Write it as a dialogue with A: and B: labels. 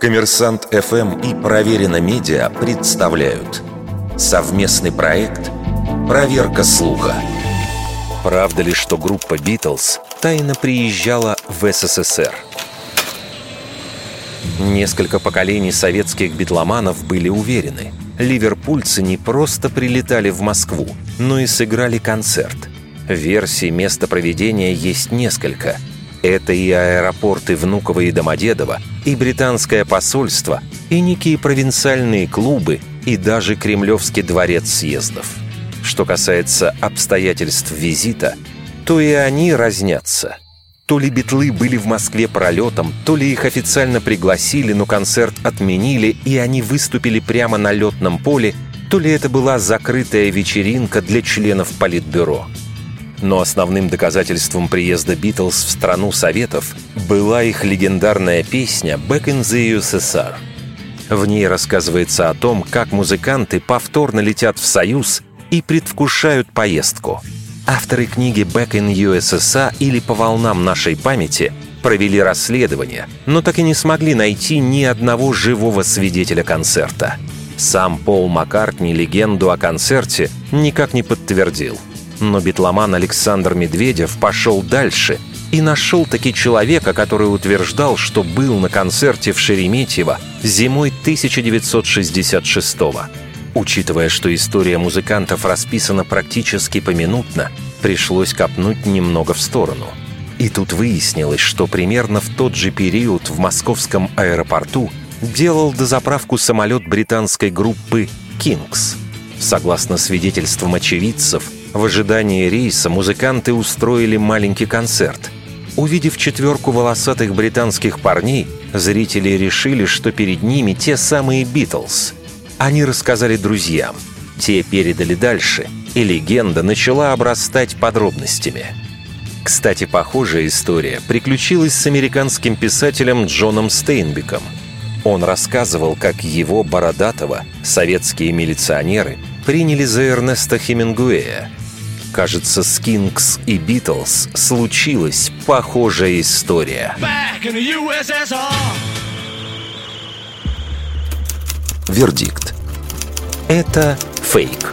A: Коммерсант ФМ и Проверено Медиа представляют совместный проект «Проверка слуха». Правда ли, что группа «Битлз» тайно приезжала в СССР? Несколько поколений советских битломанов были уверены, ливерпульцы не просто прилетали в Москву, но и сыграли концерт. Версий места проведения есть несколько – это и аэропорты Внуково и Домодедово, и британское посольство, и некие провинциальные клубы, и даже Кремлевский дворец съездов. Что касается обстоятельств визита, то и они разнятся. То ли битлы были в Москве пролетом, то ли их официально пригласили, но концерт отменили, и они выступили прямо на летном поле, то ли это была закрытая вечеринка для членов Политбюро – но основным доказательством приезда Битлз в страну Советов была их легендарная песня «Back in the USSR». В ней рассказывается о том, как музыканты повторно летят в Союз и предвкушают поездку. Авторы книги «Back in USSR» или «По волнам нашей памяти» провели расследование, но так и не смогли найти ни одного живого свидетеля концерта. Сам Пол Маккартни легенду о концерте никак не подтвердил – но битломан Александр Медведев пошел дальше и нашел таки человека, который утверждал, что был на концерте в Шереметьево зимой 1966 -го. Учитывая, что история музыкантов расписана практически поминутно, пришлось копнуть немного в сторону. И тут выяснилось, что примерно в тот же период в московском аэропорту делал дозаправку самолет британской группы «Кингс». Согласно свидетельствам очевидцев, в ожидании рейса музыканты устроили маленький концерт. Увидев четверку волосатых британских парней, зрители решили, что перед ними те самые «Битлз». Они рассказали друзьям. Те передали дальше, и легенда начала обрастать подробностями. Кстати, похожая история приключилась с американским писателем Джоном Стейнбеком. Он рассказывал, как его, Бородатого, советские милиционеры приняли за Эрнеста Хемингуэя – кажется, с Кингс и Битлз случилась похожая история. Вердикт. Это фейк.